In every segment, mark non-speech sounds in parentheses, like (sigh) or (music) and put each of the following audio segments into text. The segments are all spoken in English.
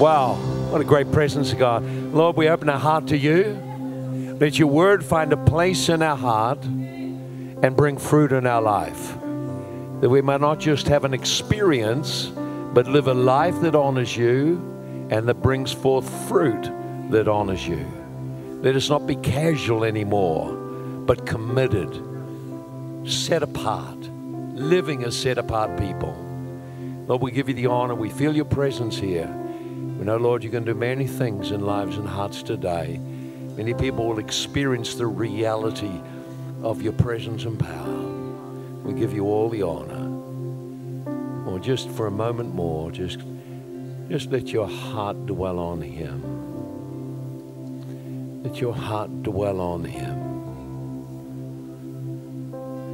Wow, what a great presence of God. Lord, we open our heart to you. Let your word find a place in our heart and bring fruit in our life. That we might not just have an experience, but live a life that honors you and that brings forth fruit that honors you. Let us not be casual anymore, but committed, set apart, living as set apart people. Lord, we give you the honor. We feel your presence here. We know, Lord, you can do many things in lives and hearts today. Many people will experience the reality of your presence and power. We give you all the honor. Or just for a moment more, just, just let your heart dwell on him. Let your heart dwell on him.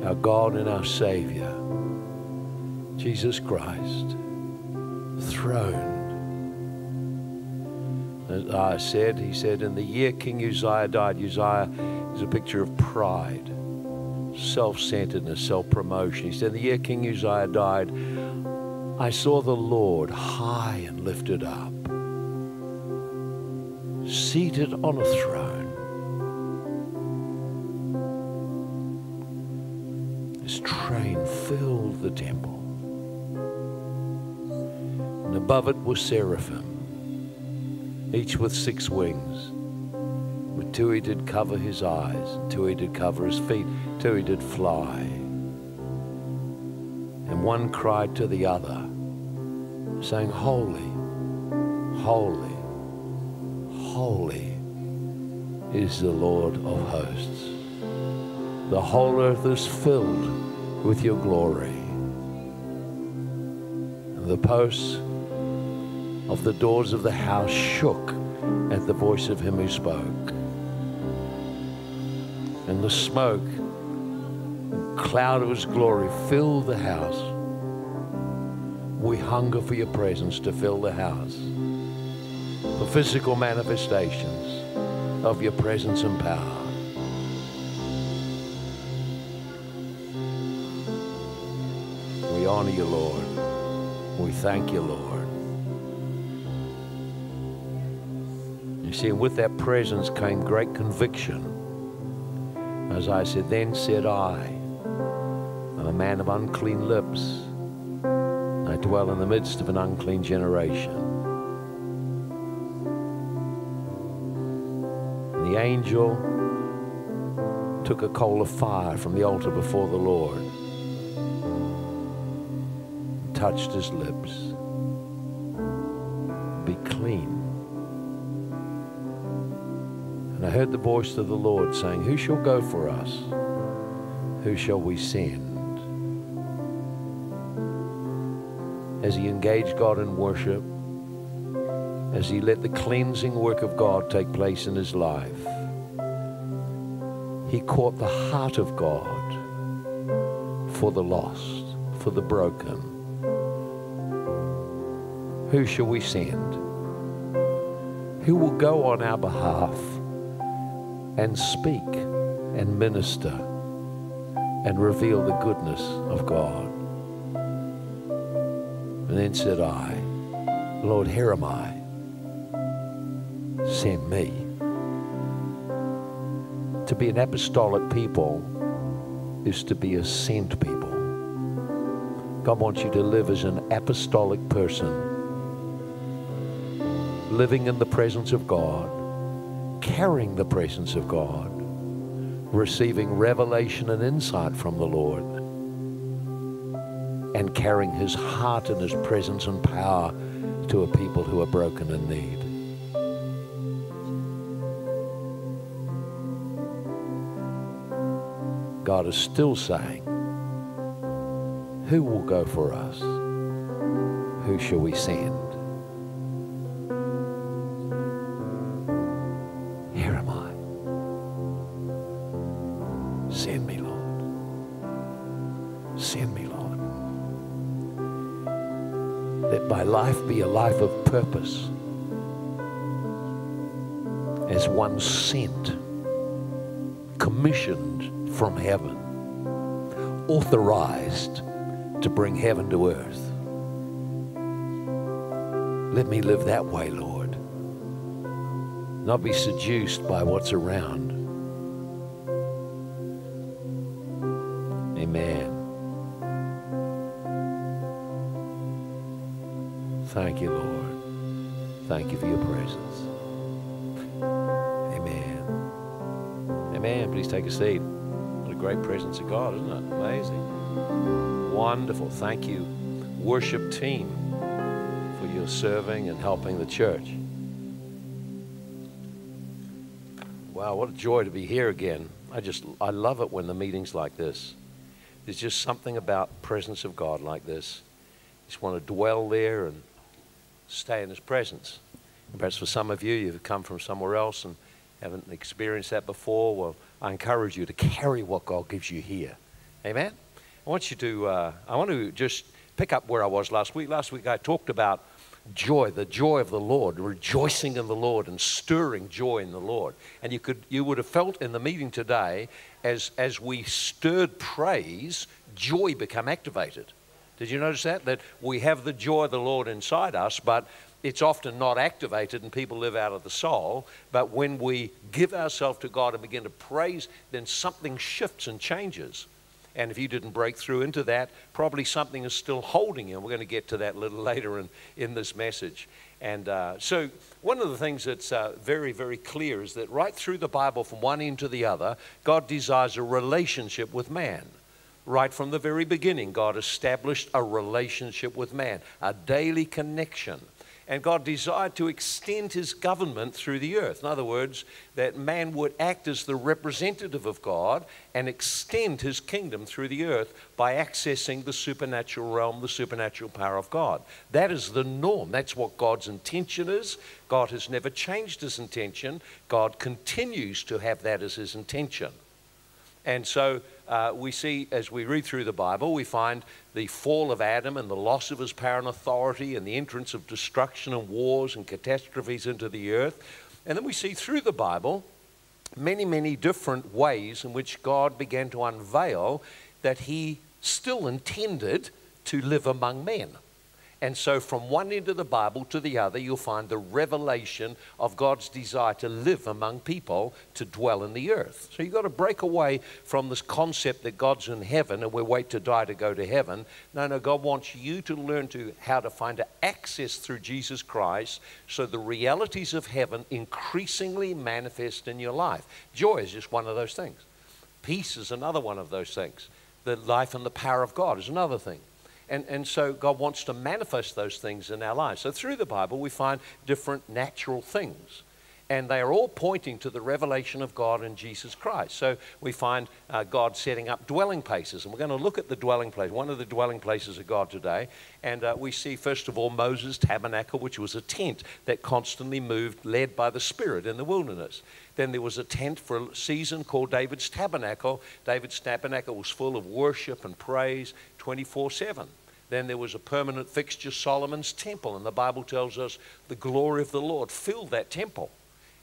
Our God and our Savior, Jesus Christ, throned. I said, he said, in the year King Uzziah died, Uzziah is a picture of pride, self centeredness, self promotion. He said, in the year King Uzziah died, I saw the Lord high and lifted up, seated on a throne. His train filled the temple. And above it were seraphim, each with six wings. With two he did cover his eyes, two he did cover his feet, two he did fly. And one cried to the other, saying, Holy, holy, holy is the Lord of hosts. The whole earth is filled with your glory. And the posts of the doors of the house shook at the voice of him who spoke. And the smoke, cloud of his glory filled the house. We hunger for your presence to fill the house, for physical manifestations of your presence and power. We honor you, Lord. We thank you, Lord. See, with that presence came great conviction. As I said, then said I, I'm a man of unclean lips. I dwell in the midst of an unclean generation. And the angel took a coal of fire from the altar before the Lord, and touched his lips. Be clean. Heard the voice of the Lord saying, Who shall go for us? Who shall we send? As he engaged God in worship, as he let the cleansing work of God take place in his life, he caught the heart of God for the lost, for the broken. Who shall we send? Who will go on our behalf and speak and minister and reveal the goodness of God? And then said I, Lord, here am I. Send me. To be an apostolic people is to be a sent people. God wants you to live as an apostolic person, living in the presence of God, carrying the presence of God, receiving revelation and insight from the Lord, and carrying his heart and his presence and power to a people who are broken in need. God is still saying, Who will go for us? Who shall we send? Life of purpose as one sent, commissioned from heaven, authorized to bring heaven to earth. Let me live that way, Lord. Not be seduced by what's around. Thank you for your presence. Amen. Amen. Please take a seat. What a great presence of God, isn't it? Amazing. Wonderful. Thank you, worship team, for your serving and helping the church. Wow, what a joy to be here again. I just, I love it when the meetings like this. There's just something about presence of God like this. You just want to dwell there and stay in His presence. Perhaps for some of you, you've come from somewhere else and haven't experienced that before. Well, I encourage you to carry what God gives you here. Amen. I want you to. Uh, I want to just pick up where I was last week. Last week I talked about joy, the joy of the Lord, rejoicing in the Lord and stirring joy in the Lord. And you could, you would have felt in the meeting today, as as we stirred praise, joy become activated. Did you notice that? That we have the joy of the Lord inside us, but it's often not activated and people live out of the soul. But when we give ourselves to God and begin to praise, then something shifts and changes. And if you didn't break through into that, probably something is still holding you. And we're going to get to that a little (laughs) later in, in this message. And uh, so, one of the things that's uh, very, very clear is that right through the Bible, from one end to the other, God desires a relationship with man. Right from the very beginning, God established a relationship with man, a daily connection. And God desired to extend his government through the earth. In other words, that man would act as the representative of God and extend his kingdom through the earth by accessing the supernatural realm, the supernatural power of God. That is the norm. That's what God's intention is. God has never changed his intention. God continues to have that as his intention. And so uh, we see, as we read through the Bible, we find the fall of Adam and the loss of his power and authority and the entrance of destruction and wars and catastrophes into the earth. And then we see through the Bible many, many different ways in which God began to unveil that he still intended to live among men. And so, from one end of the Bible to the other, you'll find the revelation of God's desire to live among people, to dwell in the earth. So, you've got to break away from this concept that God's in heaven and we wait to die to go to heaven. No, no, God wants you to learn to how to find access through Jesus Christ so the realities of heaven increasingly manifest in your life. Joy is just one of those things, peace is another one of those things. The life and the power of God is another thing. And, and so God wants to manifest those things in our lives. So through the Bible, we find different natural things. And they are all pointing to the revelation of God in Jesus Christ. So we find uh, God setting up dwelling places. And we're going to look at the dwelling place, one of the dwelling places of God today. And uh, we see, first of all, Moses' tabernacle, which was a tent that constantly moved, led by the Spirit in the wilderness. Then there was a tent for a season called David's tabernacle. David's tabernacle was full of worship and praise 24 7. Then there was a permanent fixture, Solomon's temple, and the Bible tells us the glory of the Lord filled that temple.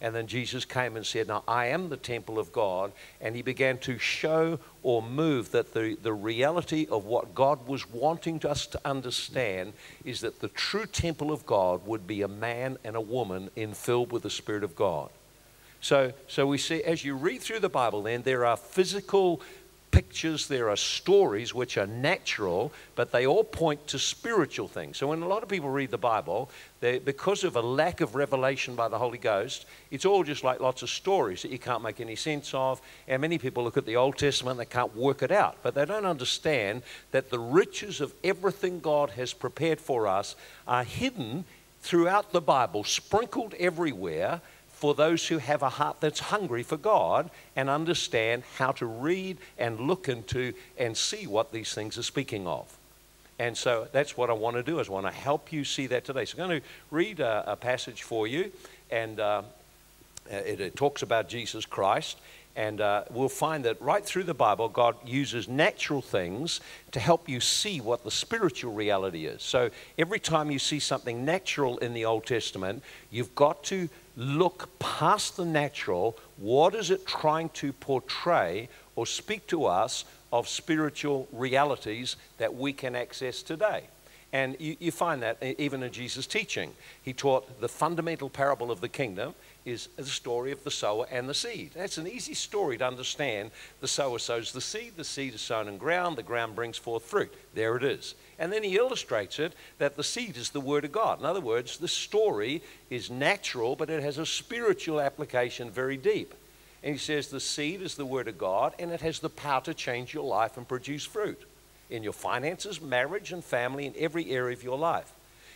And then Jesus came and said, Now I am the temple of God. And he began to show or move that the, the reality of what God was wanting us to understand is that the true temple of God would be a man and a woman in filled with the Spirit of God. So, so we see as you read through the Bible, then there are physical pictures, there are stories which are natural, but they all point to spiritual things. So when a lot of people read the Bible, because of a lack of revelation by the Holy Ghost, it's all just like lots of stories that you can't make any sense of. And many people look at the Old Testament, they can't work it out, but they don't understand that the riches of everything God has prepared for us are hidden throughout the Bible, sprinkled everywhere for those who have a heart that's hungry for God and understand how to read and look into and see what these things are speaking of. And so that's what I want to do is I want to help you see that today. So I'm going to read a, a passage for you, and uh, it, it, talks about Jesus Christ. And uh, we'll find that right through the Bible, God uses natural things to help you see what the spiritual reality is. So every time you see something natural in the Old Testament, you've got to look past the natural. What is it trying to portray or speak to us of spiritual realities that we can access today? And you, you find that even in Jesus' teaching. He taught the fundamental parable of the kingdom is the story of the sower and the seed. That's an easy story to understand. The sower sows the seed, the seed is sown in ground, the ground brings forth fruit. There it is. And then he illustrates it that the seed is the Word of God. In other words, the story is natural, but it has a spiritual application very deep. And he says the seed is the Word of God, and it has the power to change your life and produce fruit in your finances, marriage, and family, in every area of your life.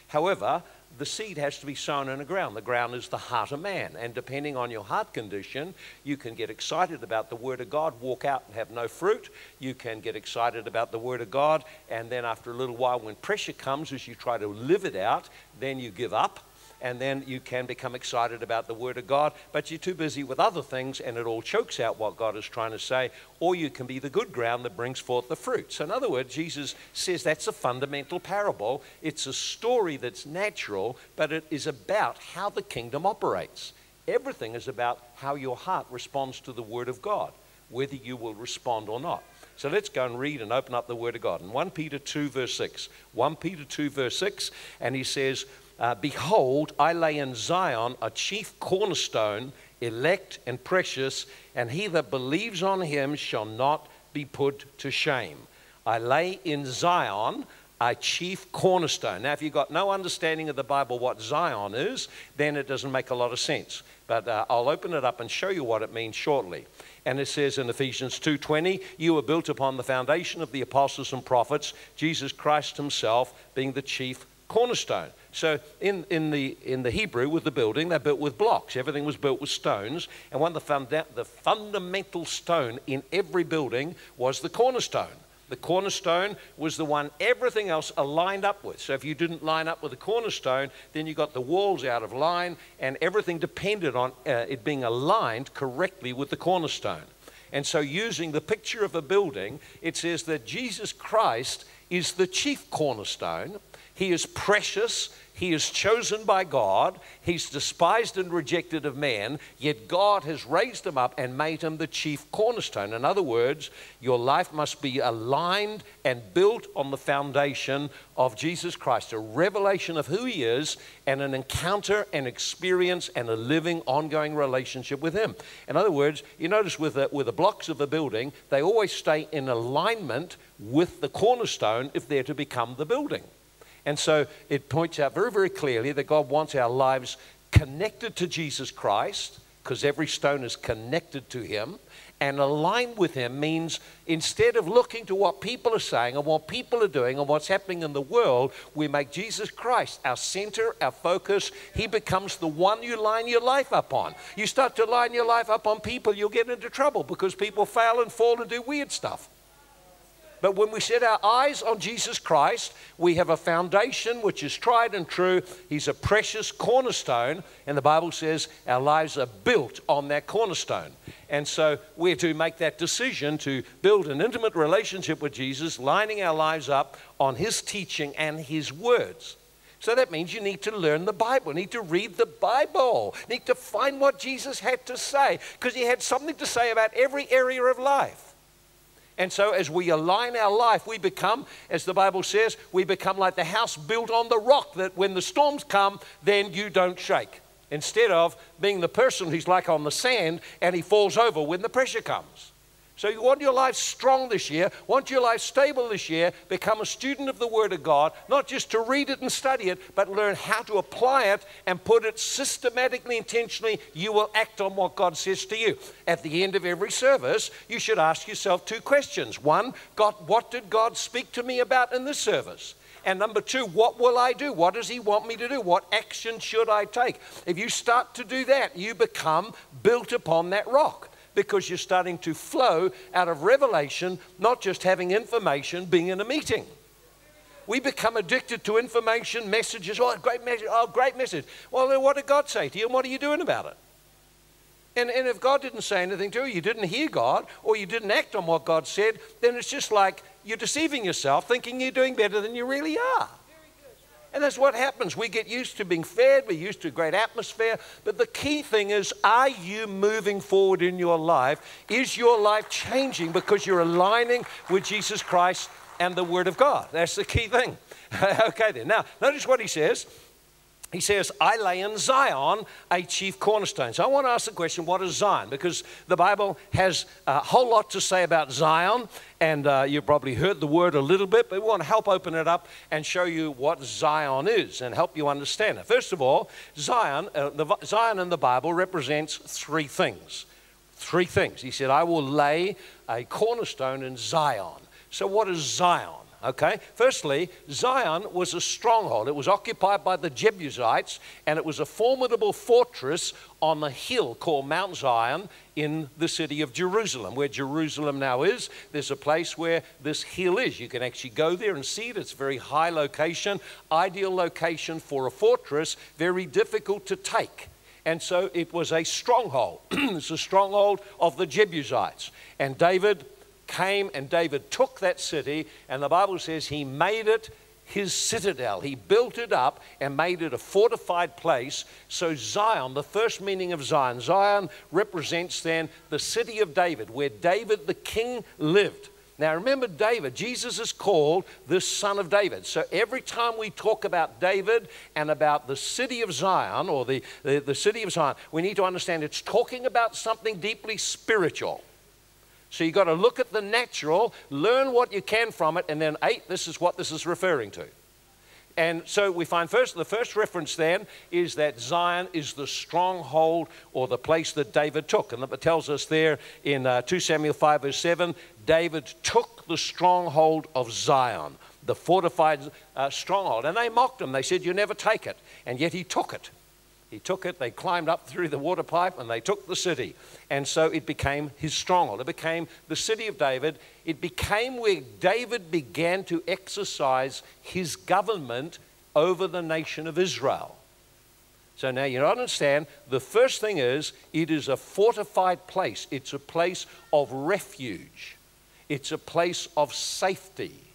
However, the seed has to be sown in the ground. The ground is the heart of man. And depending on your heart condition, you can get excited about the Word of God, walk out and have no fruit. You can get excited about the Word of God, and then after a little while, when pressure comes as you try to live it out, then you give up and then you can become excited about the Word of God, but you're too busy with other things and it all chokes out what God is trying to say, or you can be the good ground that brings forth the fruit. So, in other words, Jesus says that's a fundamental parable. It's a story that's natural, but it is about how the kingdom operates. Everything is about how your heart responds to the Word of God, whether you will respond or not. So let's go and read and open up the Word of God. In 1 Peter 2, verse 6. 1 Peter 2, verse 6, and he says, uh, Behold, I lay in Zion a chief cornerstone, elect and precious, and he that believes on him shall not be put to shame. I lay in Zion a chief cornerstone. Now, if you've got no understanding of the Bible what Zion is, then it doesn't make a lot of sense. But uh, I'll open it up and show you what it means shortly. And it says in Ephesians 2:20, "You are built upon the foundation of the apostles and prophets, Jesus Christ Himself being the chief cornerstone." So in, in, the, in the Hebrew with the building, they're built with blocks. Everything was built with stones. And one of the, funda- the fundamental stone in every building was the cornerstone. The cornerstone was the one everything else aligned up with. So if you didn't line up with the cornerstone, then you got the walls out of line, and everything depended on uh, it being aligned correctly with the cornerstone. And so, using the picture of a building, it says that Jesus Christ is the chief cornerstone. He is precious. He is chosen by God. He's despised and rejected of man, yet God has raised him up and made him the chief cornerstone. In other words, your life must be aligned and built on the foundation of Jesus Christ, a revelation of who he is, and an encounter and experience and a living, ongoing relationship with him. In other words, you notice with the, with the blocks of a building, they always stay in alignment with the cornerstone if they're to become the building. And so it points out very, very clearly that God wants our lives connected to Jesus Christ, because every stone is connected to Him. And aligned with Him means instead of looking to what people are saying and what people are doing and what's happening in the world, we make Jesus Christ our center, our focus. He becomes the one you line your life up on. You start to line your life up on people, you'll get into trouble because people fail and fall and do weird stuff. But when we set our eyes on Jesus Christ, we have a foundation which is tried and true. He's a precious cornerstone, and the Bible says our lives are built on that cornerstone. And so we're to make that decision to build an intimate relationship with Jesus, lining our lives up on His teaching and His words. So that means you need to learn the Bible, need to read the Bible, need to find what Jesus had to say, because He had something to say about every area of life. And so, as we align our life, we become, as the Bible says, we become like the house built on the rock that when the storms come, then you don't shake. Instead of being the person who's like on the sand and he falls over when the pressure comes. So you want your life strong this year, want your life stable this year, become a student of the Word of God, not just to read it and study it, but learn how to apply it and put it systematically, intentionally. You will act on what God says to you. At the end of every service, you should ask yourself two questions. One, God, what did God speak to me about in this service? And number two, what will I do? What does He want me to do? What action should I take? If you start to do that, you become built upon that rock because you're starting to flow out of revelation, not just having information, being in a meeting. We become addicted to information, messages. Oh, great message. Oh, great message. Well, then what did God say to you and what are you doing about it? And, and if God didn't say anything to you, you didn't hear God, or you didn't act on what God said, then it's just like you're deceiving yourself, thinking you're doing better than you really are. And that's what happens. We get used to being fed, we're used to a great atmosphere. But the key thing is are you moving forward in your life? Is your life changing because you're aligning with Jesus Christ and the Word of God. That's the key thing. (laughs) okay, then. Now, notice what he says. He says, I lay in Zion a chief cornerstone. So I want to ask the question, what is Zion? Because the Bible has a whole lot to say about Zion, and uh, you've probably heard the word a little bit, but we want to help open it up and show you what Zion is and help you understand it. First of all, Zion, uh, the, Zion in the Bible represents three things. Three things. He said, I will lay a cornerstone in Zion. So, what is Zion? Okay, firstly, Zion was a stronghold. It was occupied by the Jebusites, and it was a formidable fortress on the hill called Mount Zion in the city of Jerusalem, where Jerusalem now is. There's a place where this hill is. You can actually go there and see it. It's a very high location, ideal location for a fortress, very difficult to take. And so it was a stronghold. (clears throat) it's a stronghold of the Jebusites. And David came and David took that city, and the Bible says he made it his citadel. He built it up and made it a fortified place. So, Zion, the first meaning of Zion, Zion represents then the city of David, where David the king lived. Now, remember David, Jesus is called the son of David. So, every time we talk about David and about the city of Zion or the, the, the city of Zion, we need to understand it's talking about something deeply spiritual. So you've got to look at the natural, learn what you can from it, and then, eight, this is what this is referring to. And so we find first, the first reference then is that Zion is the stronghold or the place that David took. And it tells us there in uh, 2 Samuel 5, verse 7, David took the stronghold of Zion, the fortified uh, stronghold. And they mocked him. They said, You never take it. And yet he took it. He took it, they climbed up through the water pipe, and they took the city. And so it became his stronghold. It became the city of David. It became where David began to exercise his government over the nation of Israel. So now you understand the first thing is it is a fortified place, it's a place of refuge, it's a place of safety.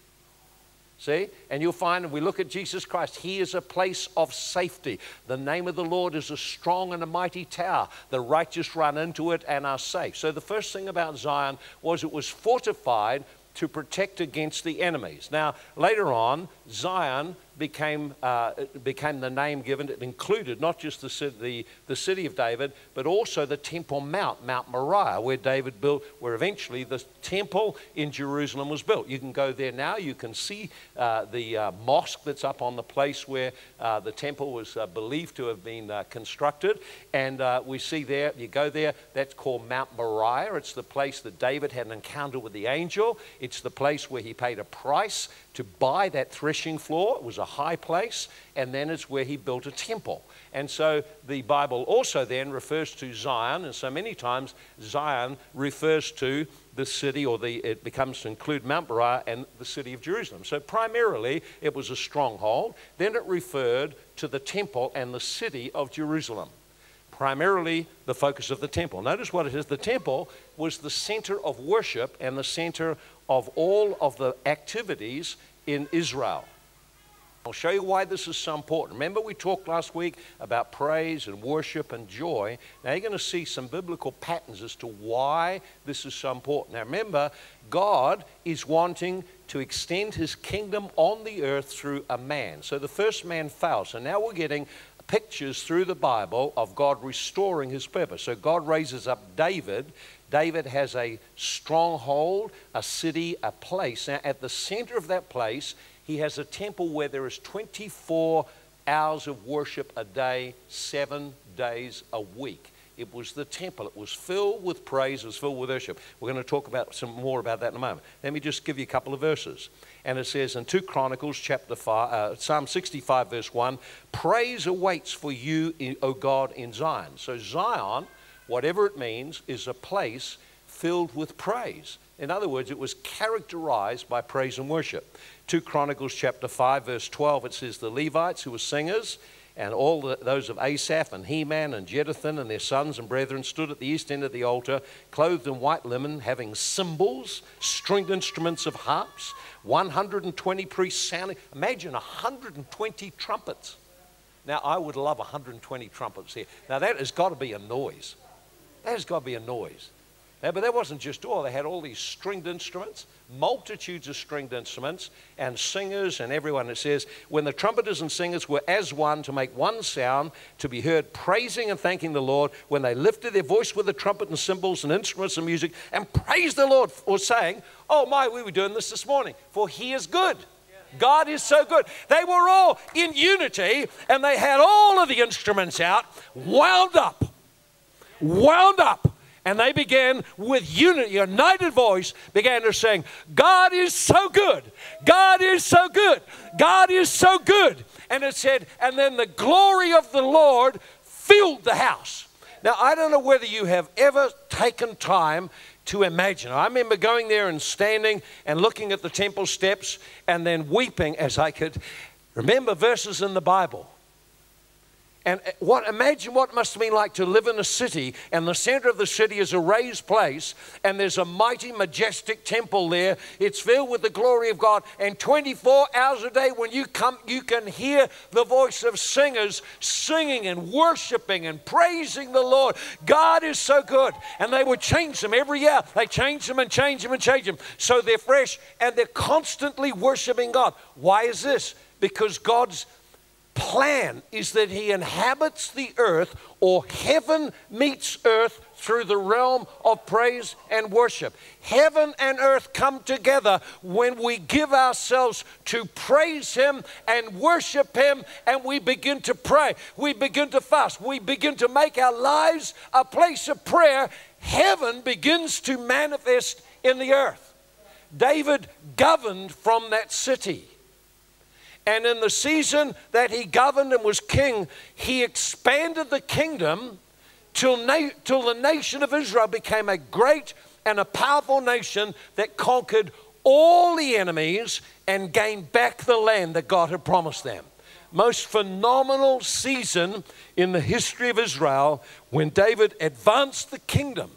See? And you'll find, when we look at Jesus Christ, He is a place of safety. The name of the Lord is a strong and a mighty tower. The righteous run into it and are safe. So the first thing about Zion was it was fortified to protect against the enemies. Now, later on, Zion became, uh, became the name given. It included not just the, the, the city of David, but also the Temple Mount, Mount Moriah, where David built, where eventually the temple in Jerusalem was built. You can go there now. You can see uh, the uh, mosque that's up on the place where uh, the temple was uh, believed to have been uh, constructed. And we see there, you go there, that's called Mount Moriah. It's the place that David had an encounter with the angel. It's the place where he paid a price to buy that threshing floor. It was a high place, and then it's where he built a temple. And so the Bible also then refers to Zion, and so many times Zion refers to the city, or the, it becomes to include Mount Moriah and the city of Jerusalem. So primarily it was a stronghold. Then it referred to the temple and the city of Jerusalem. Primarily the focus of the temple. Notice what it is the temple was the center of worship and the center of all of the activities in Israel. I'll show you why this is so important. Remember, we talked last week about praise and worship and joy. Now, you're going to see some biblical patterns as to why this is so important. Now, remember, God is wanting to extend his kingdom on the earth through a man. So the first man fell. So now we're getting pictures through the Bible of God restoring his purpose. So God raises up David David has a stronghold, a city, a place. Now, at the center of that place, he has a temple where there is 24 hours of worship a day, seven days a week. It was the temple. It was filled with praise. It was filled with worship. We're going to talk about some more about that in a moment. Let me just give you a couple of verses. And it says in 2 Chronicles chapter 5, uh, Psalm 65 verse 1, praise awaits for you, O God, in Zion. So Zion whatever it means, is a place filled with praise. In other words, it was characterized by praise and worship. 2 Chronicles chapter 5, verse 12, it says, The Levites who were singers, and all the, those of Asaph and Heman and Jeduthun and their sons and brethren stood at the east end of the altar, clothed in white linen, having cymbals, stringed instruments of harps, 120 priests sounding. Imagine 120 trumpets. Now, I would love 120 trumpets here. Now, that has got to be a noise. That has got to be a noise. But that wasn't just all. They had all these stringed instruments, multitudes of stringed instruments, and singers and everyone. It says, when the trumpeters and singers were as one to make one sound, to be heard praising and thanking the Lord, when they lifted their voice with the trumpet and cymbals and instruments and music and praised the Lord, or saying, Oh my, we were doing this this morning, for he is good. God is so good. They were all in unity and they had all of the instruments out, wound up, wound up and they began with unity, united voice, began to sing, God is so good. God is so good. God is so good. And it said, and then the glory of the Lord filled the house. Now, I don't know whether you have ever taken time to imagine. I remember going there and standing and looking at the temple steps and then weeping as I could remember verses in the Bible and uh, what, imagine what must have been like to live in a city, and the center of the city is a raised place, and there's a mighty, majestic temple there. It's filled with the glory of God, and 24 hours a day, when you come, you can hear the voice of singers singing and worshiping and praising the Lord. God is so good, and they would change them every year. They change them and change them and change them, so they're fresh and they're constantly worshiping God. Why is this? Because God's plan is that he inhabits the earth, or heaven meets earth through the realm of praise and worship. Heaven and earth come together when we give ourselves to praise Him and worship Him, and we begin to pray. We begin to fast. We begin to make our lives a place of prayer. Heaven begins to manifest in the earth. David governed from that city. And in the season that he governed and was king, he expanded the kingdom till, na- till the nation of Israel became a great and a powerful nation that conquered all the enemies and gained back the land that God had promised them. Most phenomenal season in the history of Israel when David advanced the kingdom.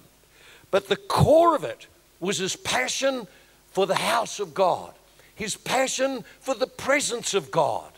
But the core of it was his passion for the house of God his passion for the presence of God,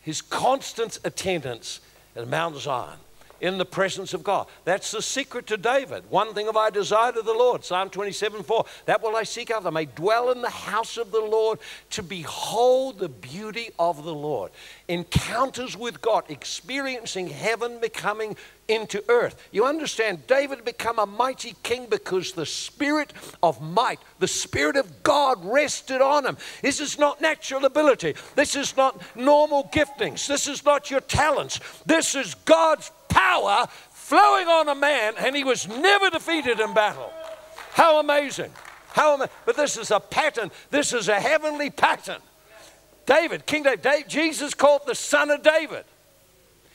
his constant attendance at Mount Zion in the presence of God. That's the secret to David. One thing have I desired of the Lord, Psalm 27 4. That will I seek after. I may dwell in the house of the Lord to behold the beauty of the Lord. Encounters with God, experiencing heaven becoming into earth. You understand, David had become a mighty king because the spirit of might, the spirit of God rested on him. This is not natural ability. This is not normal giftings. This is not your talents. This is God's power flowing on a man, and he was never defeated in battle. How amazing! How ama- but this is a pattern. This is a heavenly pattern. David, King David, David Jesus called the son of David.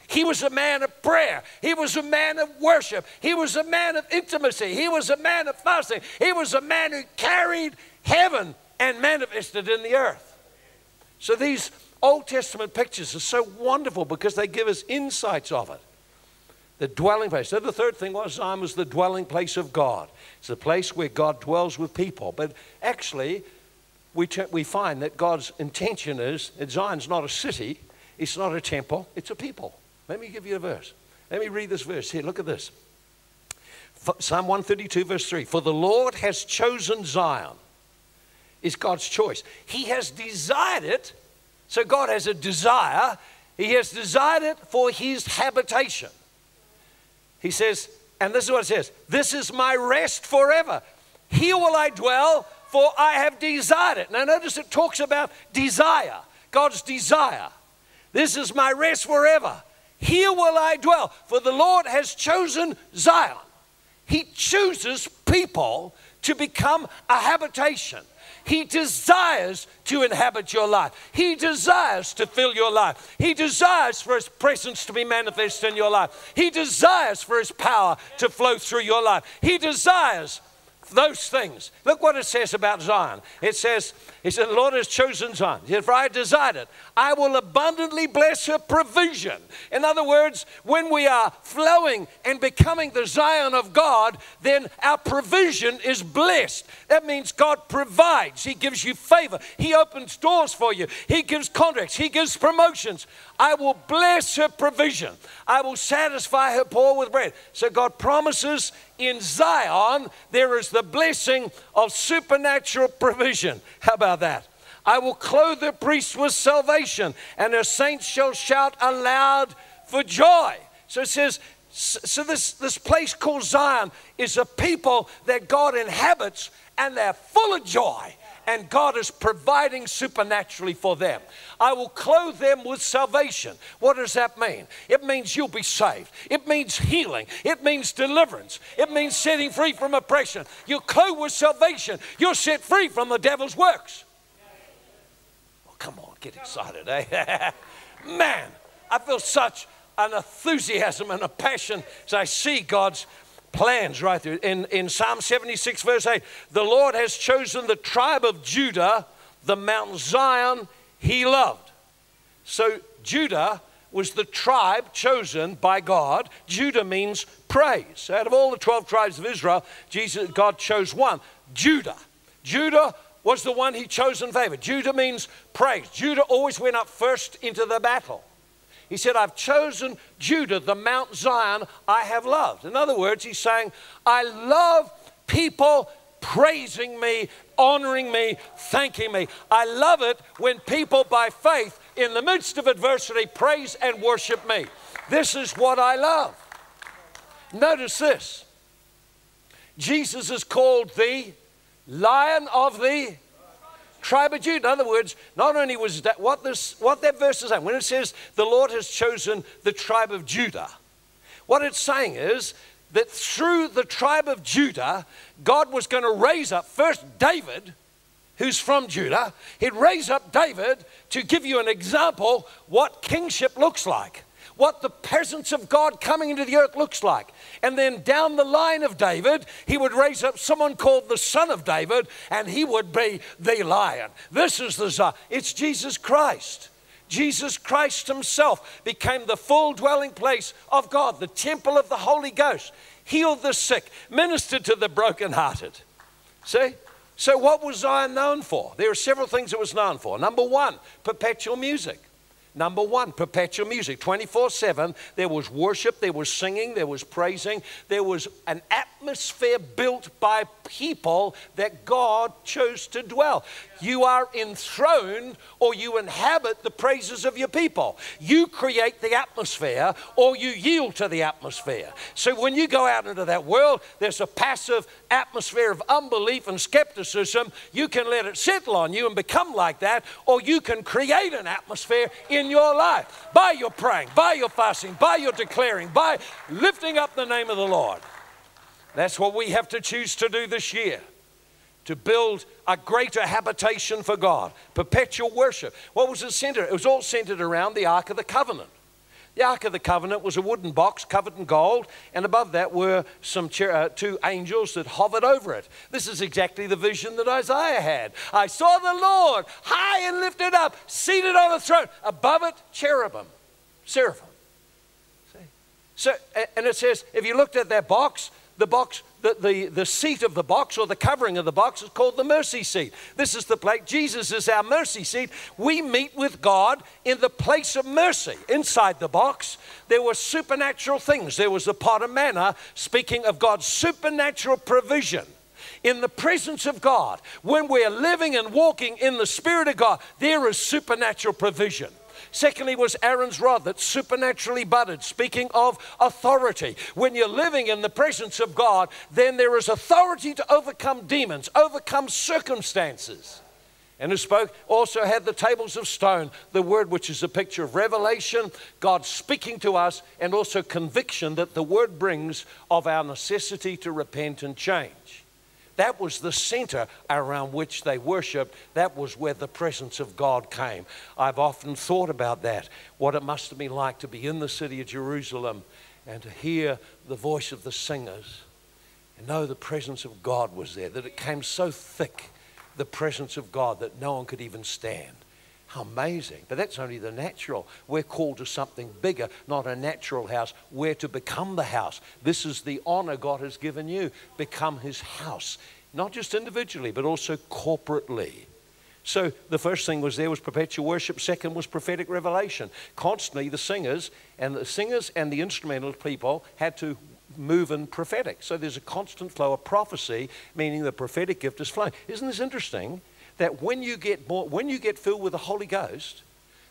He was a man of prayer. He was a man of worship. He was a man of intimacy. He was a man of fasting. He was a man who carried heaven and manifested in the earth. So these Old Testament pictures are so wonderful because they give us insights of it. The dwelling place. So the third thing was Zion was the dwelling place of God. It's the place where God dwells with people. But actually, we, we find that God's intention is that Zion's not a city, it's not a temple, it's a people. Let me give you a verse. Let me read this verse here. Look at this. Psalm 132, verse 3 For the Lord has chosen Zion, is God's choice. He has desired it, so God has a desire. He has desired it for his habitation. He says, and this is what it says This is my rest forever. Here will I dwell, for I have desired it. Now, notice it talks about desire, God's desire. This is my rest forever. Here will I dwell, for the Lord has chosen Zion. He chooses people to become a habitation. He desires to inhabit your life. He desires to fill your life. He desires for His presence to be manifest in your life. He desires for His power to flow through your life. He desires those things. Look what it says about Zion. It says, He said, The Lord has chosen Zion. He said, For I desired it. I will abundantly bless her provision. In other words, when we are flowing and becoming the Zion of God, then our provision is blessed. That means God provides. He gives you favor. He opens doors for you. He gives contracts. He gives promotions. I will bless her provision. I will satisfy her poor with bread. So God promises in Zion there is the blessing of supernatural provision. How about that? I will clothe the priests with salvation, and her saints shall shout aloud for joy. So it says, so this, this place called Zion is a people that God inhabits, and they're full of joy and God is providing supernaturally for them. I will clothe them with salvation. What does that mean? It means you'll be saved. It means healing. It means deliverance. It means setting free from oppression. You're clothed with salvation. You're set free from the devil's works. Oh, come on, get excited, eh? (laughs) Man, I feel such an enthusiasm and a passion as I see God's plans right there. In, in Psalm 76, verse 8, the Lord has chosen the tribe of Judah, the Mount Zion he loved. So Judah was the tribe chosen by God. Judah means praise. Out of all the 12 tribes of Israel, Jesus, God chose one, Judah. Judah was the one he chose in favor. Judah means praise. Judah always went up first into the battle. He said, I've chosen Judah, the Mount Zion I have loved. In other words, he's saying, I love people praising me, honoring me, thanking me. I love it when people by faith, in the midst of adversity, praise and worship me. This is what I love. Notice this Jesus is called the Lion of the tribe of Judah. In other words, not only was that what this what that verse is saying, when it says the Lord has chosen the tribe of Judah, what it's saying is that through the tribe of Judah, God was going to raise up first David, who's from Judah. He'd raise up David to give you an example what kingship looks like what the presence of God coming into the earth looks like. And then down the line of David, he would raise up someone called the Son of David, and he would be the lion. This is the Zion. It's Jesus Christ. Jesus Christ Himself became the full dwelling place of God, the temple of the Holy Ghost, healed the sick, ministered to the brokenhearted. See? So, what was Zion known for? There are several things it was known for. Number one, perpetual music. Number one, perpetual music. 24 7, there was worship, there was singing, there was praising, there was an atmosphere built by people that God chose to dwell. You are enthroned or you inhabit the praises of your people. You create the atmosphere or you yield to the atmosphere. So when you go out into that world, there's a passive atmosphere of unbelief and skepticism. You can let it settle on you and become like that, or you can create an atmosphere in your life by your praying, by your fasting, by your declaring, by lifting up the name of the Lord. That's what we have to choose to do this year to build a greater habitation for God, perpetual worship. What was it centered? It was all centered around the Ark of the Covenant. The Ark of the Covenant was a wooden box covered in gold, and above that were some uh, two angels that hovered over it. This is exactly the vision that Isaiah had. I saw the Lord high and lifted up, seated on a throne. Above it, cherubim, seraphim. See? So, and it says, if you looked at that box, the box, the, the, the seat of the box or the covering of the box is called the mercy seat. This is the place, Jesus is our mercy seat. We meet with God in the place of mercy. Inside the box, there were supernatural things. There was the pot of manna, speaking of God's supernatural provision in the presence of God, when we're living and walking in the Spirit of God, there is supernatural provision. Secondly, was Aaron's rod that supernaturally budded, speaking of authority. When you're living in the presence of God, then there is authority to overcome demons, overcome circumstances. And who spoke also had the tables of stone, the word which is a picture of revelation, God speaking to us, and also conviction that the word brings of our necessity to repent and change. That was the center around which they worshiped. That was where the presence of God came. I've often thought about that, what it must have been like to be in the city of Jerusalem and to hear the voice of the singers and know the presence of God was there, that it came so thick, the presence of God, that no one could even stand. How amazing. But that's only the natural. We're called to something bigger, not a natural house. We're to become the house. This is the honor God has given you. Become his house, not just individually, but also corporately. So the first thing was there was perpetual worship. Second was prophetic revelation. Constantly, the singers and the singers and the instrumental people had to move in prophetic. So there's a constant flow of prophecy, meaning the prophetic gift is flowing. Isn't this interesting? That when you get born, when you get filled with the Holy Ghost,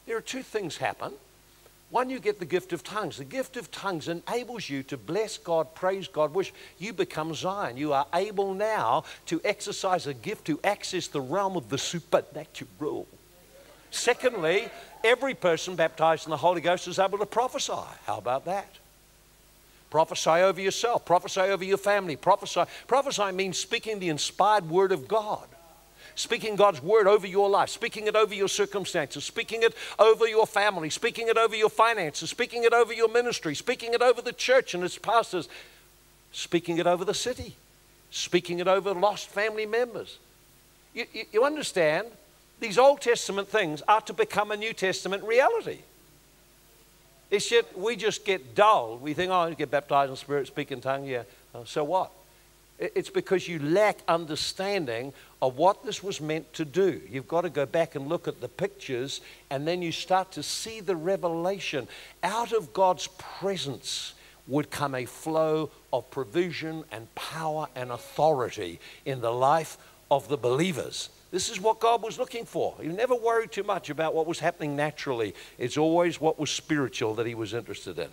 there are two things happen. One, you get the gift of tongues. The gift of tongues enables you to bless God, praise God, wish you become Zion. You are able now to exercise a gift to access the realm of the supernatural. Rule. Secondly, every person baptized in the Holy Ghost is able to prophesy. How about that? Prophesy over yourself, prophesy over your family, prophesy. Prophesy means speaking the inspired word of God speaking God's word over your life, speaking it over your circumstances, speaking it over your family, speaking it over your finances, speaking it over your ministry, speaking it over the church and its pastors, speaking it over the city, speaking it over lost family members. You, you, you understand? These Old Testament things are to become a New Testament reality. It's yet we just get dull. We think, oh, you get baptized in Spirit, speak in tongue. Yeah. Uh, so what? It's because you lack understanding of what this was meant to do. You've got to go back and look at the pictures, and then you start to see the revelation. Out of God's presence would come a flow of provision and power and authority in the life of the believers. This is what God was looking for. He never worried too much about what was happening naturally, it's always what was spiritual that he was interested in.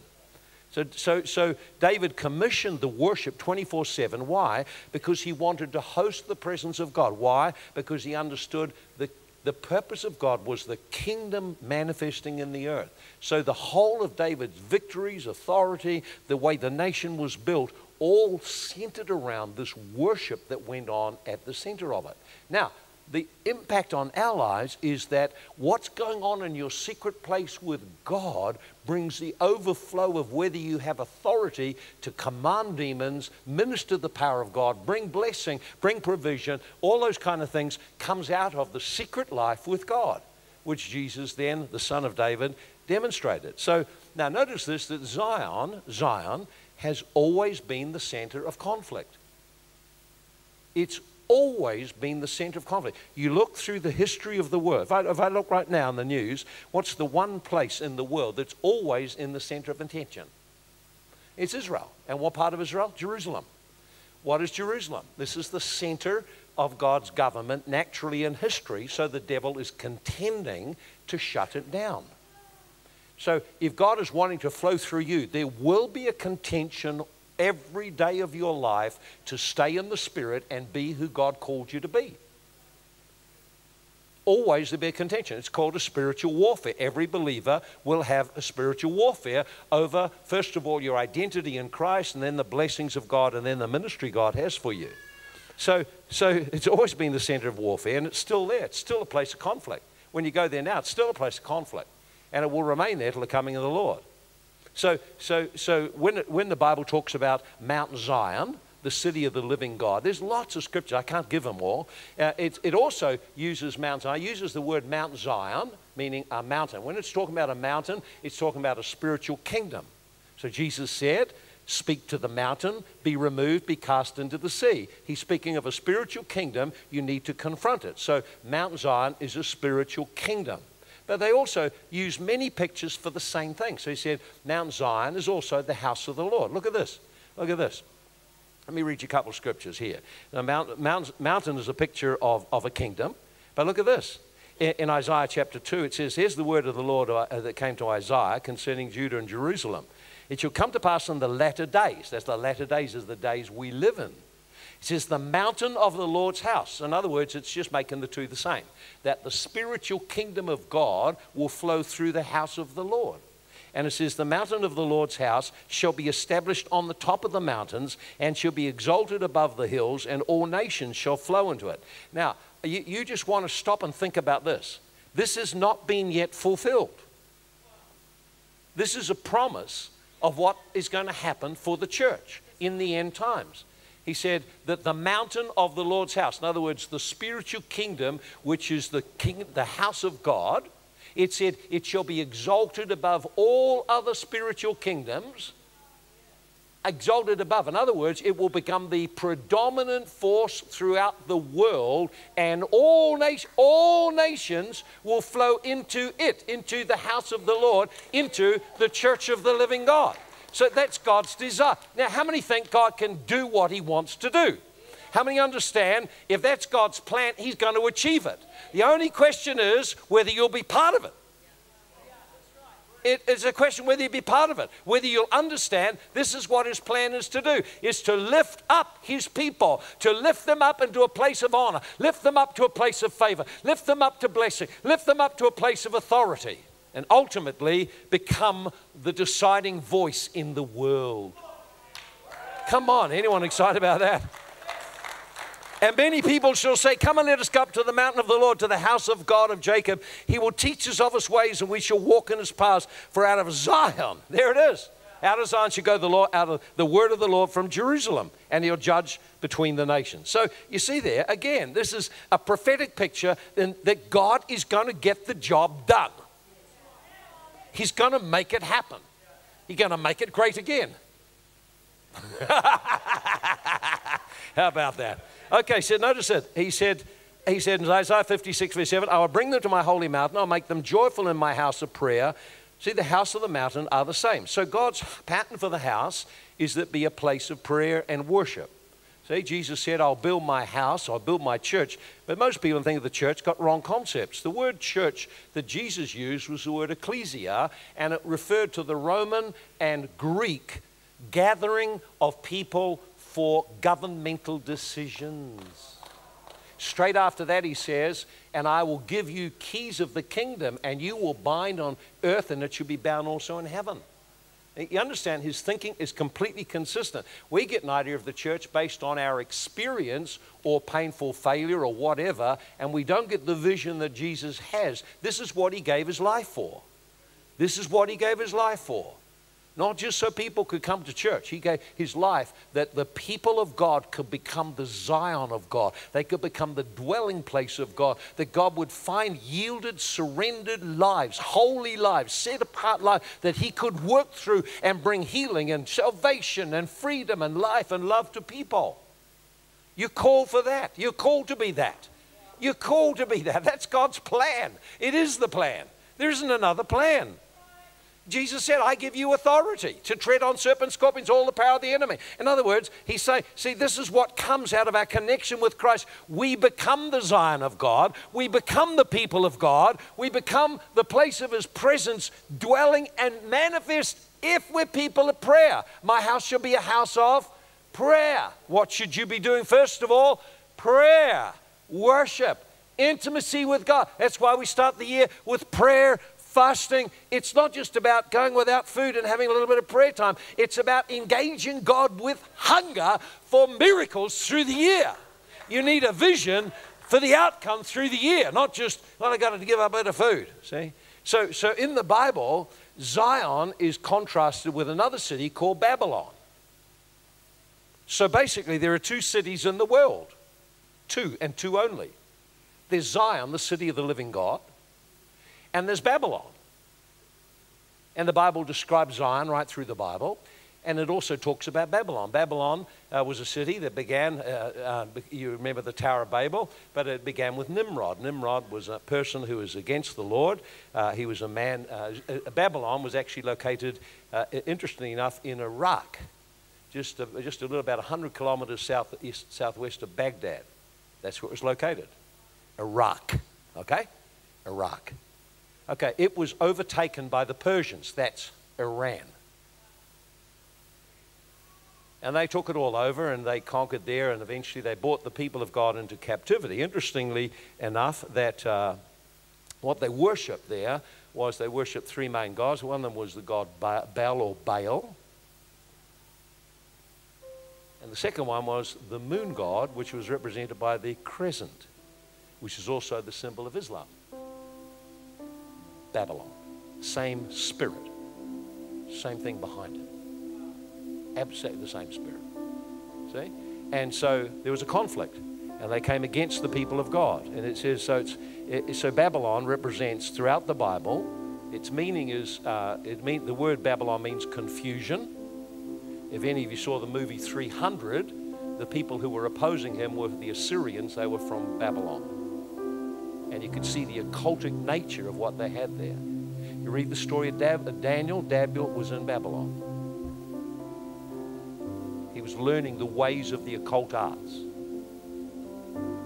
So, so, so David commissioned the worship 24 7. Why? Because he wanted to host the presence of God. Why? Because he understood the, the purpose of God was the kingdom manifesting in the earth. So the whole of David's victories, authority, the way the nation was built, all centered around this worship that went on at the center of it. Now, the impact on our lives is that what's going on in your secret place with God brings the overflow of whether you have authority to command demons, minister the power of God, bring blessing, bring provision, all those kind of things comes out of the secret life with God, which Jesus then, the son of David, demonstrated. So now notice this that Zion, Zion has always been the center of conflict. It's always been the center of conflict. You look through the history of the world. If I, if I, look right now in the news, what's the one place in the world that's always in the center of attention? It's Israel. And what part of Israel? Jerusalem. What is Jerusalem? This is the center of God's government naturally in history, so the devil is contending to shut it down. So if God is wanting to flow through you, there will be a contention every day of your life to stay in the Spirit and be who God called you to be. Always there be a contention. It's called a spiritual warfare. Every believer will have a spiritual warfare over, first of all, your identity in Christ, and then the blessings of God, and then the ministry God has for you. So, so it's always been the center of warfare, and it's still there. It's still a place of conflict. When you go there now, it's still a place of conflict, and it will remain there till the coming of the Lord. So, so, so when, when the Bible talks about Mount Zion, the city of the living God, there's lots of scripture. I can't give them all. Uh, it, it also uses Mount Zion, it uses the word Mount Zion, meaning a mountain. When it's talking about a mountain, it's talking about a spiritual kingdom. So Jesus said, Speak to the mountain, be removed, be cast into the sea. He's speaking of a spiritual kingdom, you need to confront it. So, Mount Zion is a spiritual kingdom. But they also use many pictures for the same thing. So he said, Mount Zion is also the house of the Lord. Look at this. Look at this. Let me read you a couple of scriptures here. Now, Mount, Mount, mountain is a picture of, of a kingdom. But look at this. In, in Isaiah chapter 2, it says, Here's the word of the Lord uh, that came to Isaiah concerning Judah and Jerusalem. It shall come to pass in the latter days. That's the latter days, is the days we live in says the mountain of the Lord's house. In other words, it's just making the two the same. That the spiritual kingdom of God will flow through the house of the Lord. And it says, The mountain of the Lord's house shall be established on the top of the mountains and shall be exalted above the hills, and all nations shall flow into it. Now, you, you just want to stop and think about this. This has not been yet fulfilled. This is a promise of what is going to happen for the church in the end times he said that the mountain of the Lord's house, in other words, the spiritual kingdom, which is the, king, the house of God, it said, it shall be exalted above all other spiritual kingdoms. Exalted above. In other words, it will become the predominant force throughout the world, and all, all nations will flow into it, into the house of the Lord, into the church of the living God. So that's God's desire. Now, how many think God can do what He wants to do? How many understand if that's God's plan, He's going to achieve it? The only question is whether you'll be part of it. It is a question whether you'll be part of it, whether you'll understand this is what his plan is to do, is to lift up his people, to lift them up into a place of honor, lift them up to a place of favor, lift them up to blessing, lift them up to a place of authority, and ultimately become the deciding voice in the world. Come on, anyone excited about that? And many people shall say, Come and let us go up to the mountain of the Lord, to the house of God of Jacob. He will teach us of his ways, and we shall walk in his paths. For out of Zion, there it is. Out of Zion shall go the law, out of the word of the Lord from Jerusalem, and he'll judge between the nations. So you see there, again, this is a prophetic picture that God is going to get the job done. He's going to make it happen. He's going to make it great again. (laughs) How about that? Okay, so notice it. He said, he said in Isaiah 56, verse 7, I will bring them to my holy mountain. I'll make them joyful in my house of prayer. See, the house of the mountain are the same. So God's pattern for the house is that be a place of prayer and worship. See, Jesus said, I'll build my house, I'll build my church. But most people think of the church got wrong concepts. The word church that Jesus used was the word ecclesia, and it referred to the Roman and Greek gathering of people for governmental decisions. Straight after that, he says, And I will give you keys of the kingdom, and you will bind on earth, and it shall be bound also in heaven. You understand, his thinking is completely consistent. We get an idea of the church based on our experience or painful failure or whatever, and we don't get the vision that Jesus has. This is what he gave his life for. This is what he gave his life for. Not just so people could come to church. He gave his life that the people of God could become the Zion of God. They could become the dwelling place of God. That God would find yielded, surrendered lives, holy lives, set apart lives that he could work through and bring healing and salvation and freedom and life and love to people. You're called for that. You're called to be that. You're called to be that. That's God's plan. It is the plan. There isn't another plan. Jesus said, I give you authority to tread on serpents, scorpions, all the power of the enemy. In other words, he's saying, see, this is what comes out of our connection with Christ. We become the Zion of God. We become the people of God. We become the place of his presence, dwelling and manifest if we're people of prayer. My house shall be a house of prayer. What should you be doing first of all? Prayer, worship, intimacy with God. That's why we start the year with prayer, fasting, it's not just about going without food and having a little bit of prayer time. It's about engaging God with hunger for miracles through the year. You need a vision for the outcome through the year, not just, well, I got to give up a bit of food. See? So, so in the Bible, Zion is contrasted with another city called Babylon. So basically, there are two cities in the world, two and two only. There's Zion, the city of the living God, and there's Babylon. And the Bible describes Zion right through the Bible. And it also talks about Babylon. Babylon uh, was a city that began, uh, uh, you remember the Tower of Babel, but it began with Nimrod. Nimrod was a person who was against the Lord. Uh, he was a man, uh, uh, Babylon was actually located, interestingly enough, in Iraq, just a, just a little about 100 kilometers southeast, southwest of Baghdad. That's where it was located. Iraq, okay? Iraq. Okay, it was overtaken by the Persians. That's Iran. And they took it all over and they conquered there and eventually they brought the people of God into captivity. Interestingly enough, that uh, what they worshipped there was they worshipped three main gods. One of them was the god Baal or Baal. And the second one was the moon god, which was represented by the crescent, which is also the symbol of Islam. Babylon. Same spirit. Same thing behind it. Absolutely the same spirit. See? And so there was a conflict. And they came against the people of God. And it says, so, it's, it, so Babylon represents throughout the Bible, its meaning is, uh, it mean, the word Babylon means confusion. If any of you saw the movie 300, the people who were opposing him were the Assyrians, they were from Babylon and you could see the occultic nature of what they had there. You read the story of Dab- Daniel, Daniel was in Babylon. He was learning the ways of the occult arts.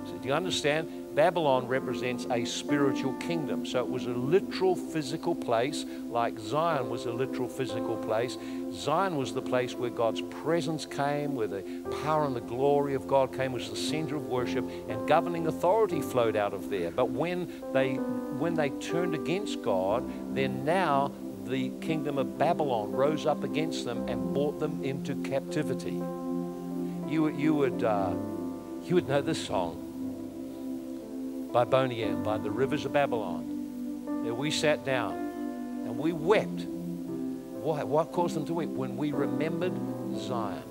So do you understand? Babylon represents a spiritual kingdom. So it was a literal physical place, like Zion was a literal physical place. Zion was the place where God's presence came, where the power and the glory of God came, was the center of worship, and governing authority flowed out of there. But when they when they turned against God, then now the kingdom of Babylon rose up against them and brought them into captivity. You, you, would, uh, you would know this song by Boney M, by the rivers of Babylon. There we sat down and we wept. What, what caused them to weep? When we remembered Zion.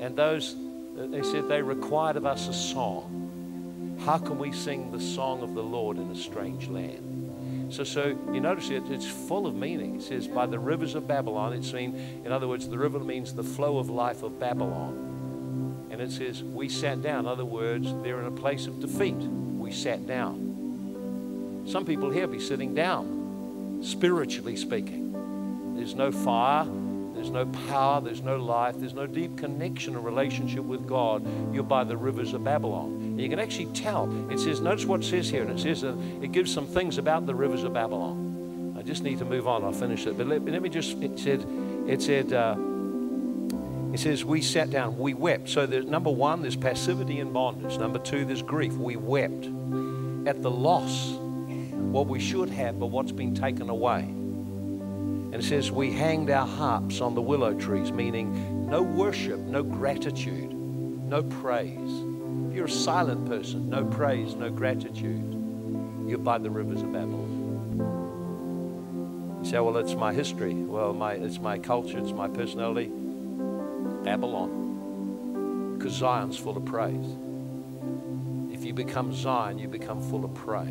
And those, uh, they said they required of us a song. How can we sing the song of the Lord in a strange land? So, so you notice it, it's full of meaning. It says, by the rivers of Babylon. It's seen, in other words, the river means the flow of life of Babylon. And it says, we sat down. In other words, they're in a place of defeat. We sat down. Some people here be sitting down, spiritually speaking. There's no fire, there's no power, there's no life, there's no deep connection or relationship with God. You're by the rivers of Babylon. And you can actually tell. It says, notice what it says here, and it says, it gives some things about the rivers of Babylon. I just need to move on, I'll finish it. But let, let me just, it said, it said, uh, it says, we sat down, we wept. So there's number one, there's passivity and bondage. Number two, there's grief. We wept at the loss, what we should have, but what's been taken away. And it says, we hanged our harps on the willow trees, meaning no worship, no gratitude, no praise If you're a silent person, no praise, no gratitude, you're by the rivers of Babylon. You say, well, it's my history. Well, my, it's my culture, it's my personality. Babylon. Because Zion's full of praise. If you become Zion, you become full of praise.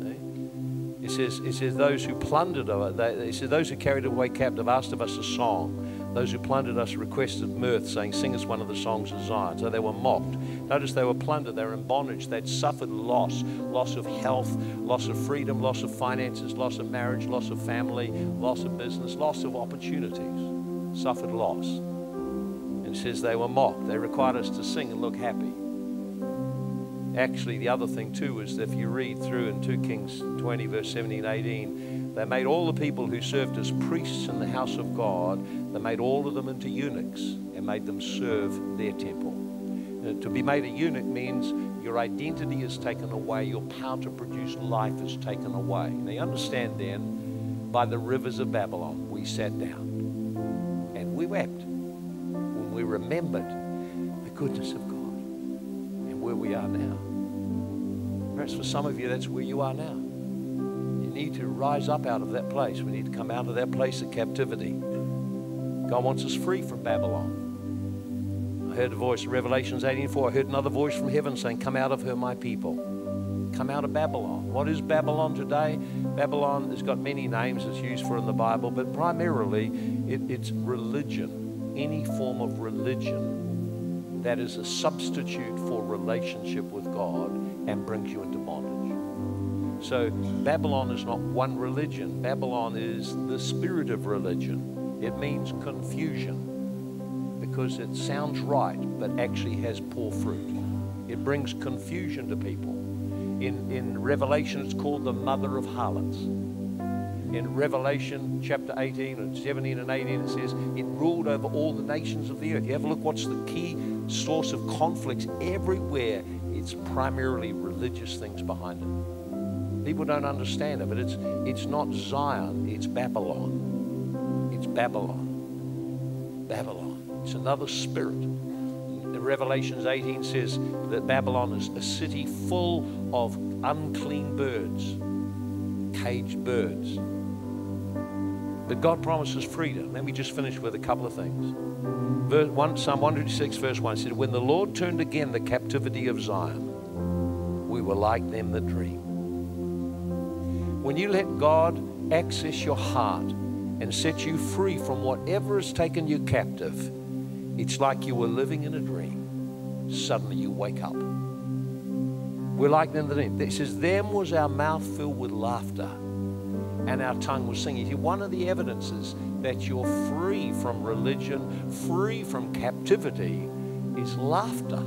See? It says, it says those who plundered, it says those who carried away captive asked of us a song. Those who plundered us requested mirth, saying, Sing us one of the songs of Zion. So they were mocked. Notice they were plundered, they were in bondage, they'd suffered loss loss of health, loss of freedom, loss of finances, loss of marriage, loss of family, loss of business, loss of opportunities. Suffered loss. And says they were mocked. They required us to sing and look happy. Actually, the other thing too is if you read through in 2 Kings 20, verse 17, 18, they made all the people who served as priests in the house of God, they made all of them into eunuchs and made them serve their temple. Uh, to be made a eunuch means your identity is taken away, your power to produce life is taken away. Now you understand then, by the rivers of Babylon, we sat down and we wept we remembered the goodness of God and where we are now. Perhaps for some of you, that's where you are now. You need to rise up out of that place. We need to come out of that place of captivity. God wants us free from Babylon. I heard a voice in Revelations 18:4. I heard another voice from heaven saying, Come out of her, my people. Come out of Babylon. What is Babylon today? Babylon has got many names it's used for in the Bible, but primarily it, it's religion, any form of religion that is a substitute for relationship with God and brings you into bondage. So Babylon is not one religion. Babylon is the spirit of religion. It means confusion because it sounds right but actually has poor fruit. It brings confusion to people. In, in Revelation, it's called the mother of harlots. In Revelation chapter 18 and 17 and 18, it says it ruled over all the nations of the earth. You have a look what's the key source of conflicts everywhere it's primarily religious things behind it. People don't understand it, but it's, it's not Zion, it's Babylon. It's Babylon. Babylon. It's another spirit. Revelations 18 says that Babylon is a city full of unclean birds, caged birds. But God promises freedom. Let me just finish with a couple of things. Verse one, Psalm 126, verse 1 said, When the Lord turned again the captivity of Zion, we were like them that dream. When you let God access your heart and set you free from whatever has taken you captive, it's like you were living in a dream. Suddenly you wake up. We're like them that dream. It says, Them was our mouth filled with laughter and our tongue was singing. One of the evidences that you're free from religion, free from captivity, is laughter.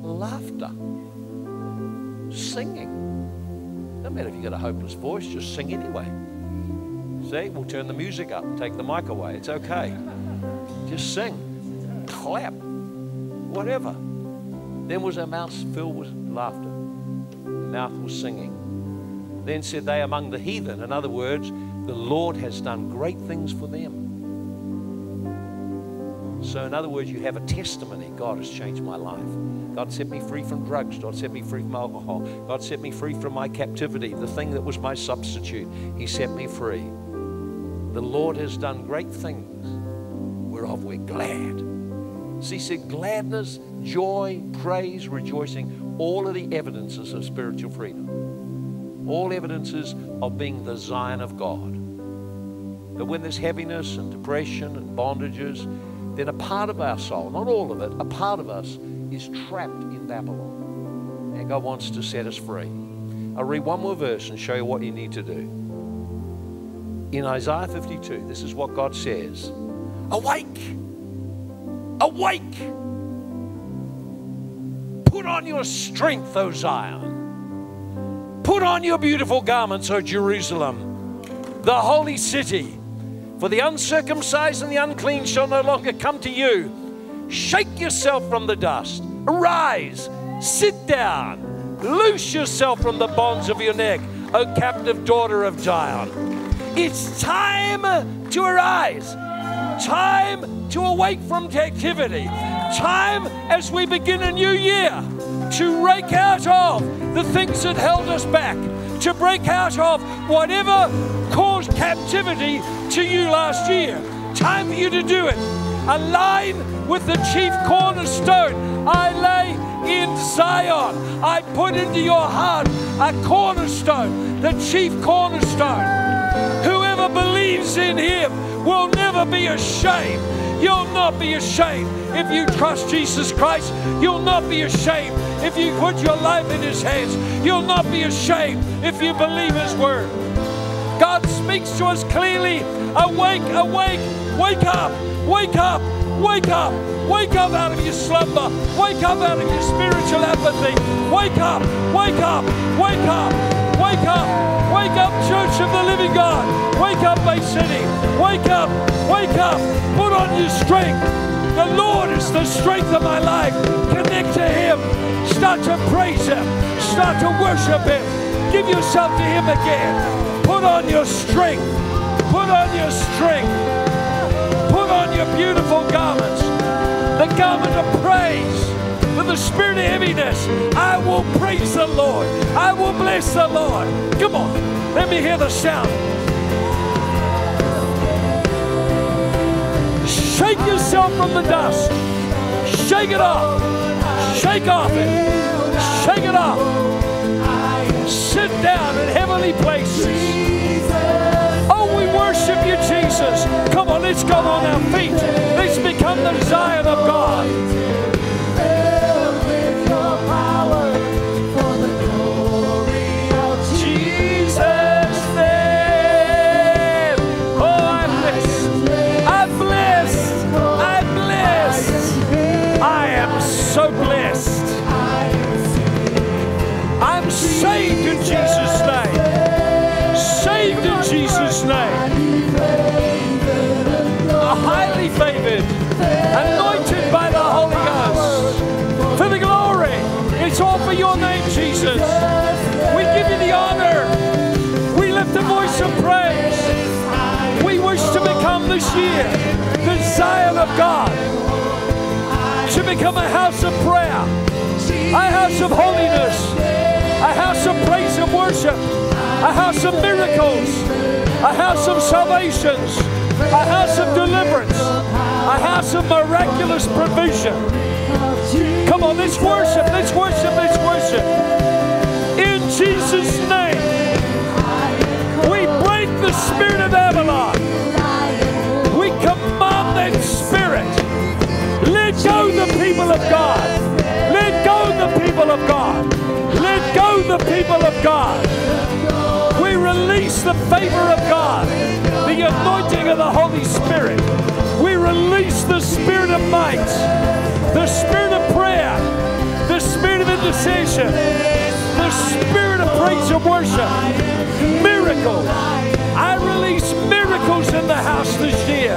Laughter. Singing. No matter if you've got a hopeless voice, just sing anyway. See, we'll turn the music up, take the mic away. It's okay. Just sing, clap, whatever. Then was our mouth filled with laughter. Mouth was singing. Then said they among the heathen. In other words, the Lord has done great things for them. So, in other words, you have a testimony God has changed my life. God set me free from drugs. God set me free from alcohol. God set me free from my captivity, the thing that was my substitute. He set me free. The Lord has done great things whereof we're glad. See, said gladness, joy, praise, rejoicing, all of the evidences of spiritual freedom. All evidences of being the Zion of God. But when there's heaviness and depression and bondages, then a part of our soul, not all of it, a part of us is trapped in Babylon. And God wants to set us free. I'll read one more verse and show you what you need to do. In Isaiah 52, this is what God says Awake! Awake! Put on your strength, O Zion. Put on your beautiful garments, O Jerusalem, the holy city. For the uncircumcised and the unclean shall no longer come to you. Shake yourself from the dust. Arise, sit down, loose yourself from the bonds of your neck, O captive daughter of Zion. It's time to arise, time to awake from captivity, time as we begin a new year to break out of the things that held us back, to break out of whatever caused captivity to you last year. Time for you to do it. Align with the chief cornerstone. I lay in Zion. I put into your heart a cornerstone, the chief cornerstone. Whoever believes in him will never be ashamed. You'll not be ashamed if you trust Jesus Christ. You'll not be ashamed if you put your life in his hands. You'll not be ashamed if you believe his word. God speaks to us clearly. Awake, awake, wake up, wake up, wake up, wake up out of your slumber, wake up out of your spiritual apathy. Wake up, wake up, wake up, wake up, wake up, Church of the Living God. Bay City. Wake up, wake up, put on your strength. The Lord is the strength of my life. Connect to Him. Start to praise Him. Start to worship Him. Give yourself to Him again. Put on your strength. Put on your strength. Put on your beautiful garments. The garment of praise. For the spirit of heaviness, I will praise the Lord. I will bless the Lord. Come on, let me hear the sound. Yourself from the dust. Shake it off. Shake off it. Shake it off. Sit down in heavenly places. Oh, we worship you, Jesus. Come on, let's go on our feet. Let's become the Zion of God. Year the Zion of God. To become a house of prayer, a house of holiness, a house of praise and worship, a house of miracles, a house of salvations, a house of deliverance, a house of miraculous provision. Come on, let's worship, let's worship, let's worship. In Jesus' name, go the people of God. Let go the people of God. Let go the people of God. We release the favor of God, the anointing of the Holy Spirit. We release the spirit of might, the spirit of prayer, the spirit of intercession, the spirit of praise and worship, miracles. I release miracles in the house this year.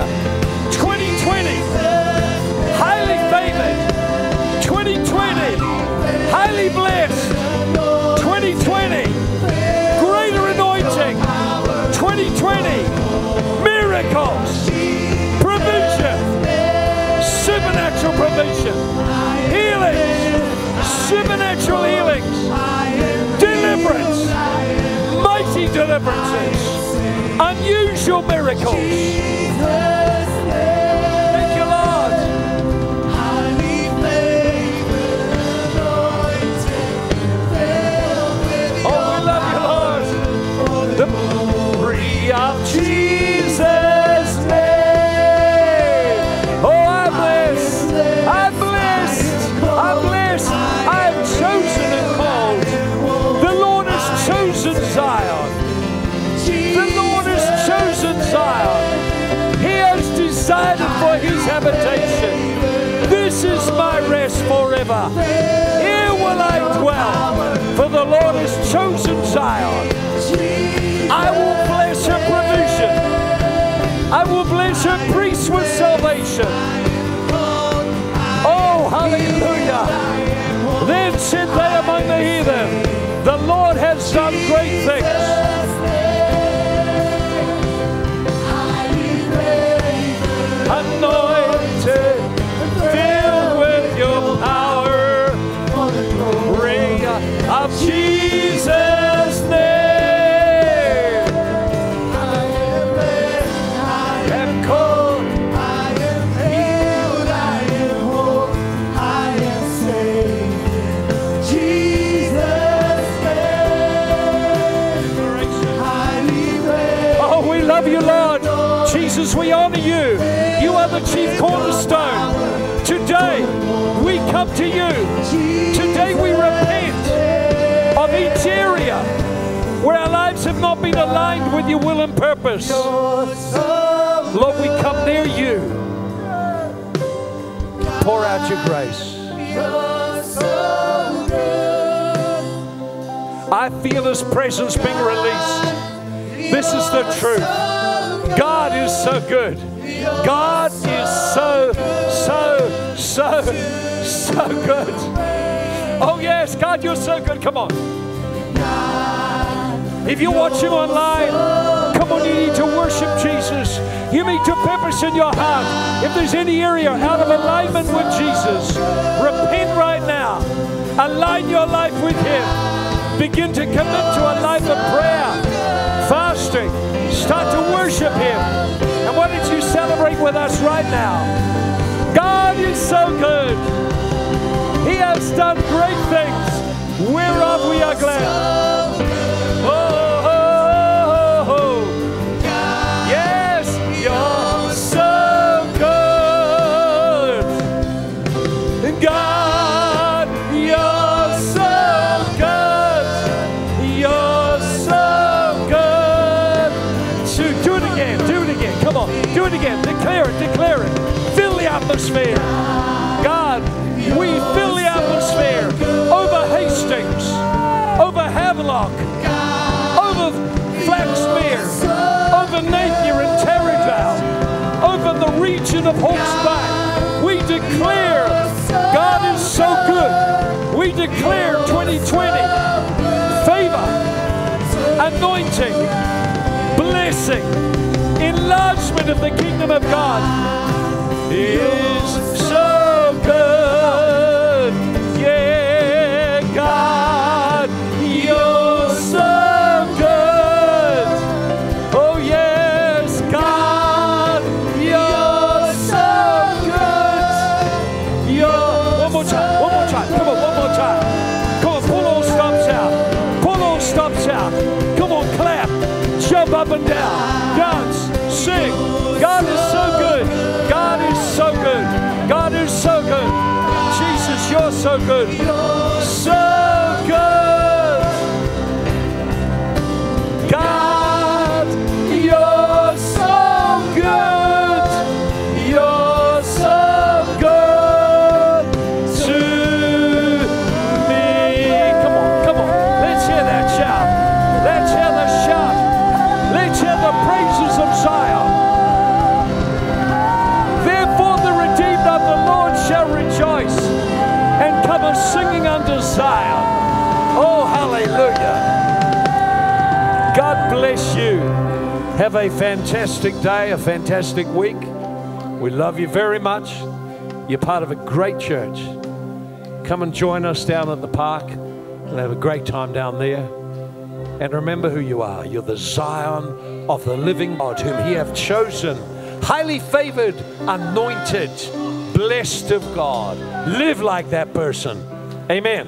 2020, highly 2020, highly blessed. 2020, greater anointing. 2020, miracles, provision, supernatural provision, healings, supernatural healings, deliverance, mighty deliverances, unusual miracles. Zion. The Lord has chosen Zion. He has decided for his habitation. This is my rest forever. Here will I dwell, for the Lord has chosen Zion. I will bless her provision. I will bless her priests with salvation. Oh, hallelujah. Then said they among the heathen, The Lord has done great things. Anointed, with your will and purpose. Lord, we come near you. Pour out your grace. I feel His presence being released. This is the truth. God is so good. God is so, so, so, so good. Oh, yes, God, you're so good. Come on. If you're watching online, come on, you need to worship Jesus. You need to purpose in your heart. If there's any area out of alignment with Jesus, repent right now. Align your life with Him. Begin to commit to a life of prayer, fasting. Start to worship Him. And why don't you celebrate with us right now? God is so good. He has done great things, whereof we are glad. Anointing, blessing, enlargement of the kingdom of God. Is up and down, dance, sing. God is so good. God is so good. God is so good. Jesus, you're so good. Have a fantastic day, a fantastic week. We love you very much. You're part of a great church. Come and join us down at the park. We'll have a great time down there. And remember who you are. You're the Zion of the living God, whom He hath chosen, highly favored, anointed, blessed of God. Live like that person. Amen.